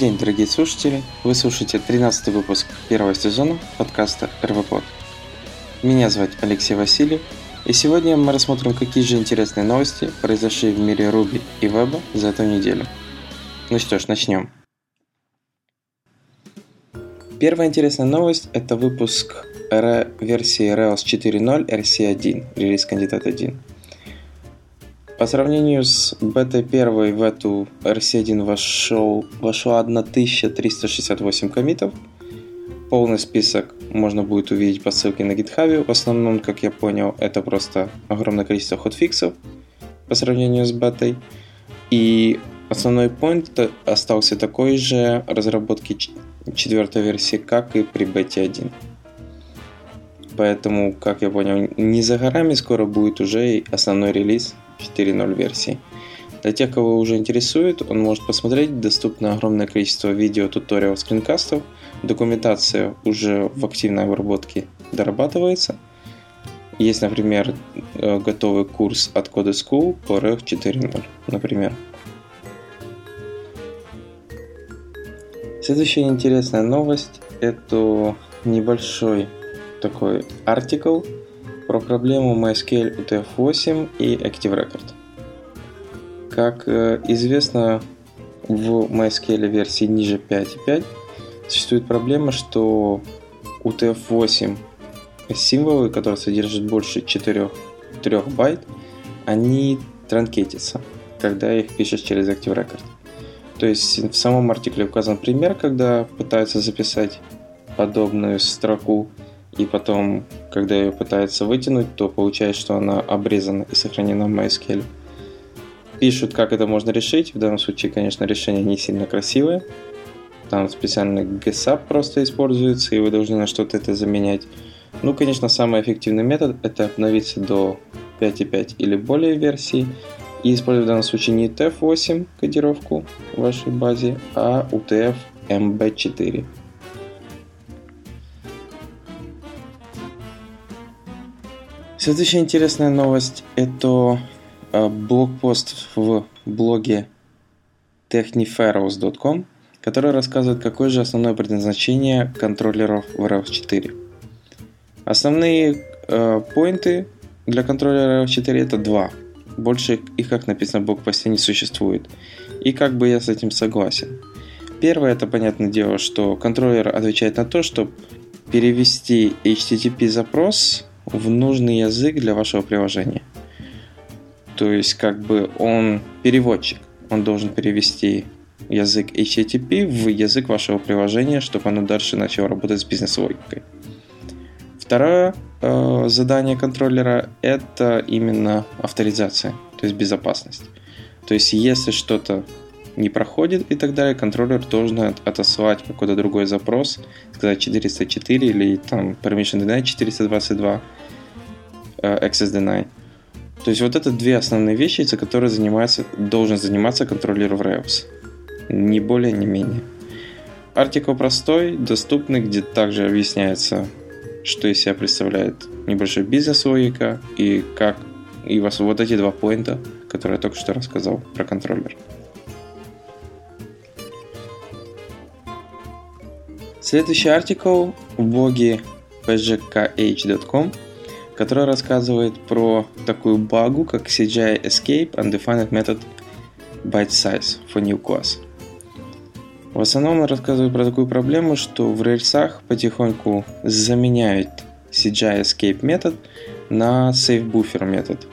день, дорогие слушатели! Вы слушаете 13 выпуск первого сезона подкаста РВПод. Меня зовут Алексей Васильев, и сегодня мы рассмотрим, какие же интересные новости произошли в мире Руби и Веба за эту неделю. Ну что ж, начнем. Первая интересная новость – это выпуск версии Rails 4.0 RC1, релиз кандидат 1. По сравнению с бета 1 в эту RC1 вошел, вошло 1368 комитов. Полный список можно будет увидеть по ссылке на GitHub. В основном, как я понял, это просто огромное количество ходфиксов по сравнению с бетой. И основной point остался такой же разработки четвертой версии, как и при бете 1. Поэтому, как я понял, не за горами скоро будет уже основной релиз 4.0 версии. Для тех, кого уже интересует, он может посмотреть. Доступно огромное количество видео, туториалов, скринкастов. Документация уже в активной обработке дорабатывается. Есть, например, э, готовый курс от Code School по REV 4.0, например. Следующая интересная новость – это небольшой такой артикл про проблему MySQL UTF-8 и Active Record. Как э, известно, в MySQL версии ниже 5.5 существует проблема, что UTF-8 символы, которые содержат больше 4, 3 байт, они транкетятся, когда их пишешь через Active Record. То есть в самом артикле указан пример, когда пытаются записать подобную строку и потом, когда ее пытаются вытянуть, то получается, что она обрезана и сохранена в MySQL. Пишут, как это можно решить. В данном случае, конечно, решение не сильно красивое. Там специальный GSAP просто используется, и вы должны на что-то это заменять. Ну, конечно, самый эффективный метод – это обновиться до 5.5 или более версии и использовать в данном случае не UTF-8 кодировку в вашей базе, а UTF-MB4. Следующая интересная новость – это э, блокпост в блоге techniferals.com, который рассказывает, какое же основное предназначение контроллеров в Rails 4. Основные э, для контроллера Rails 4 это два. Больше их, как написано в блокпосте, не существует. И как бы я с этим согласен. Первое, это понятное дело, что контроллер отвечает на то, чтобы перевести HTTP запрос в нужный язык для вашего приложения. То есть, как бы он переводчик. Он должен перевести язык HTTP в язык вашего приложения, чтобы оно дальше начало работать с бизнес-логикой. Второе э, задание контроллера – это именно авторизация, то есть безопасность. То есть, если что-то не проходит и так далее, контроллер должен отослать какой-то другой запрос, сказать 404 или там permission deny 422, uh, access deny. То есть вот это две основные вещи, за которые занимается, должен заниматься контроллер в Rails. Ни более, ни менее. Артикл простой, доступный, где также объясняется, что из себя представляет небольшой бизнес-логика и как и вот эти два поинта, которые я только что рассказал про контроллер. Следующий артикл в блоге pgkh.com, который рассказывает про такую багу, как CGI Escape Undefined Method Byte Size for New Class. В основном он рассказывает про такую проблему, что в рельсах потихоньку заменяют CGI Escape метод на Save Buffer метод,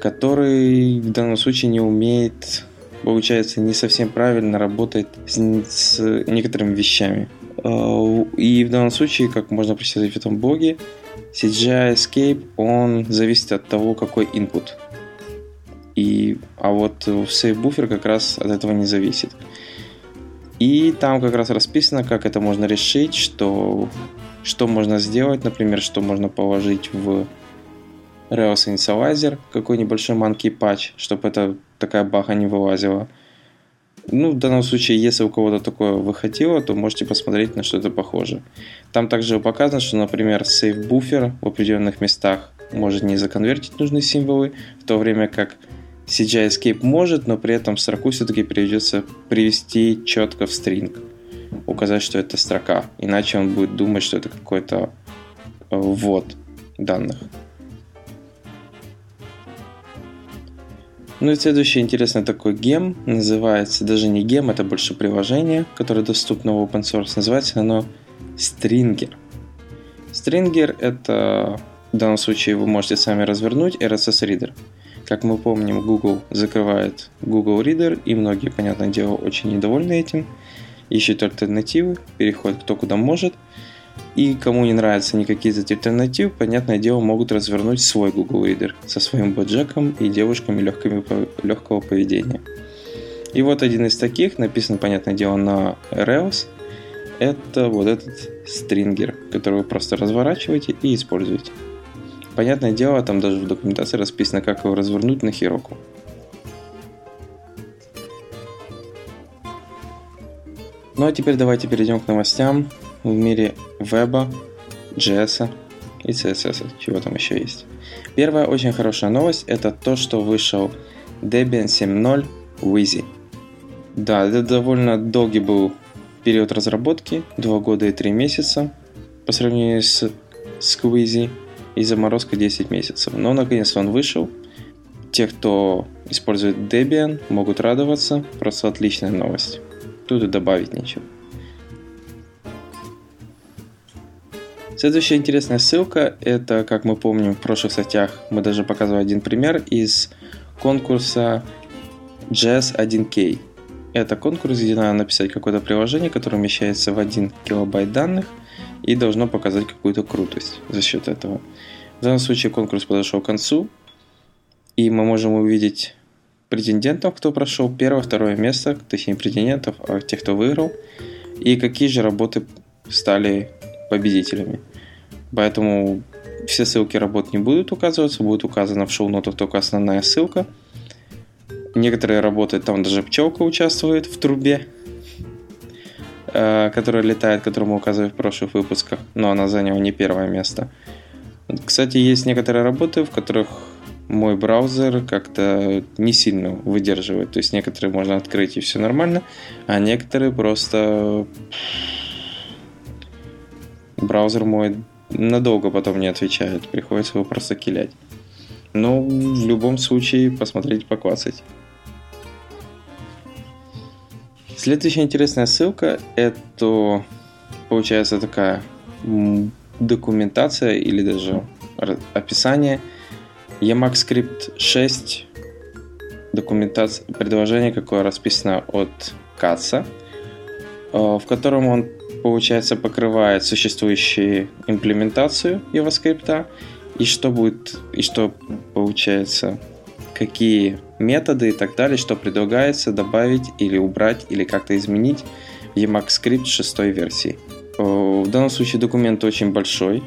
который в данном случае не умеет получается, не совсем правильно работает с, с некоторыми вещами. Э, и в данном случае, как можно прочитать в этом блоге, CGI Escape, он зависит от того, какой input. И, а вот Save Buffer как раз от этого не зависит. И там как раз расписано, как это можно решить, что, что можно сделать, например, что можно положить в Rails Initializer, какой небольшой monkey patch, чтобы это такая бага не вылазила. Ну, в данном случае, если у кого-то такое выходило, то можете посмотреть на что-то похоже. Там также показано, что, например, save буфер в определенных местах может не законвертить нужные символы, в то время как CGI Escape может, но при этом строку все-таки придется привести четко в стринг. Указать, что это строка. Иначе он будет думать, что это какой-то э, ввод данных. Ну и следующий интересный такой гем, называется даже не гем, это больше приложение, которое доступно в open source, называется оно Stringer. Stringer это в данном случае вы можете сами развернуть RSS Reader. Как мы помним, Google закрывает Google Reader, и многие, понятное дело, очень недовольны этим. Ищут альтернативы, переходят кто куда может. И кому не нравятся никакие из альтернатив, понятное дело, могут развернуть свой Google Reader со своим баджеком и девушками легкими, легкого поведения. И вот один из таких, написан, понятное дело, на Rails, это вот этот стрингер, который вы просто разворачиваете и используете. Понятное дело, там даже в документации расписано, как его развернуть на Хироку. Ну а теперь давайте перейдем к новостям в мире веба, JS и CSS, чего там еще есть. Первая очень хорошая новость это то, что вышел Debian 7.0 Wheezy. Да, это довольно долгий был период разработки, 2 года и 3 месяца по сравнению с Squeezy и заморозка 10 месяцев. Но наконец-то он вышел. Те, кто использует Debian, могут радоваться. Просто отличная новость. Тут и добавить нечего. Следующая интересная ссылка, это, как мы помним в прошлых статьях, мы даже показывали один пример из конкурса JS 1K. Это конкурс, где надо написать какое-то приложение, которое умещается в 1 килобайт данных и должно показать какую-то крутость за счет этого. В данном случае конкурс подошел к концу, и мы можем увидеть претендентов, кто прошел первое, второе место, точнее не претендентов, а тех, кто выиграл, и какие же работы стали победителями. Поэтому все ссылки работ не будут указываться, будет указана в шоу-нотах только основная ссылка – Некоторые работы, там даже пчелка участвует в трубе, э, которая летает, которую мы указывали в прошлых выпусках, но она заняла не первое место. Кстати, есть некоторые работы, в которых мой браузер как-то не сильно выдерживает. То есть некоторые можно открыть и все нормально, а некоторые просто браузер мой надолго потом не отвечает. Приходится его просто килять. Но в любом случае посмотреть, поквацать. Следующая интересная ссылка – это, получается, такая документация или даже описание Emacs 6 документация, предложение, какое расписано от Каца, э, в котором он, получается, покрывает существующую имплементацию JavaScript и что будет, и что получается, какие методы и так далее, что предлагается добавить или убрать или как-то изменить в Emacs Script 6 версии. В данном случае документ очень большой,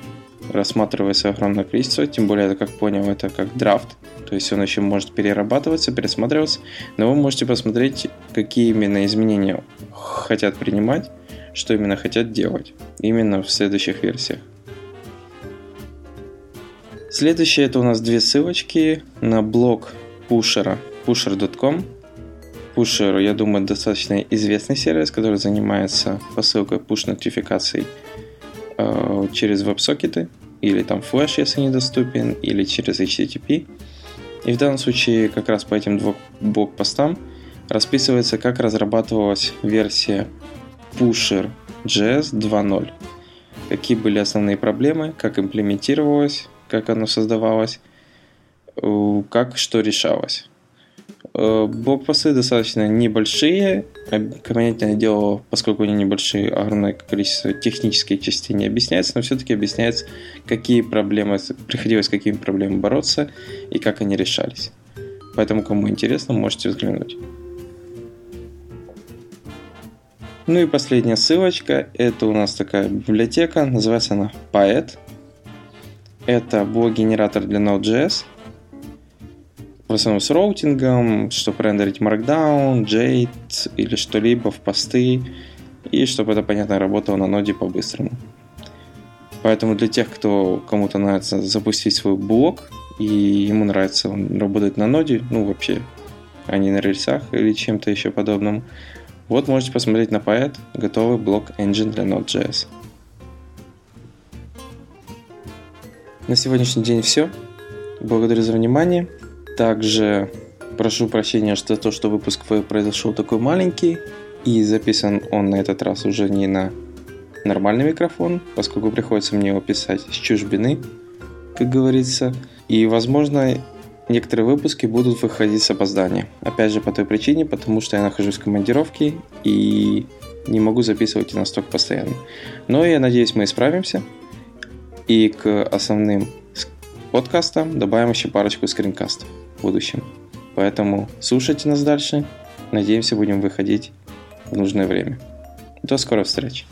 рассматривается огромное количество, тем более, как понял, это как драфт, то есть он еще может перерабатываться, пересматриваться, но вы можете посмотреть, какие именно изменения хотят принимать, что именно хотят делать, именно в следующих версиях. Следующее это у нас две ссылочки на блог пушера pusher.com. Pusher, я думаю, достаточно известный сервис, который занимается посылкой push-нотификаций э, через веб-сокеты, или там Flash, если недоступен, или через HTTP. И в данном случае как раз по этим двум блок-постам расписывается, как разрабатывалась версия Pusher JS 2.0. Какие были основные проблемы, как имплементировалось, как оно создавалось, э, как что решалось. Э, блокпосты достаточно небольшие, понятное дело, поскольку они небольшие, огромное количество технических частей не объясняется, но все-таки объясняется, какие проблемы, приходилось с какими проблемами бороться и как они решались. Поэтому, кому интересно, можете взглянуть. Ну и последняя ссылочка, это у нас такая библиотека, называется она Poet. Это блок-генератор для Node.js – в основном с роутингом, чтобы рендерить Markdown, Jade или что-либо в посты, и чтобы это, понятно, работало на ноде по-быстрому. Поэтому для тех, кто кому-то нравится запустить свой блог и ему нравится, он работает на ноде, ну вообще, а не на рельсах или чем-то еще подобном. Вот можете посмотреть на Poet, готовый блок engine для Node.js. На сегодняшний день все. Благодарю за внимание. Также прошу прощения за то, что выпуск произошел такой маленький. И записан он на этот раз уже не на нормальный микрофон, поскольку приходится мне его писать с чужбины, как говорится. И, возможно, некоторые выпуски будут выходить с опозданием. Опять же, по той причине, потому что я нахожусь в командировке и не могу записывать настолько постоянно. Но я надеюсь, мы исправимся. И к основным подкастам добавим еще парочку скринкастов в будущем. Поэтому слушайте нас дальше. Надеемся, будем выходить в нужное время. До скорой встречи.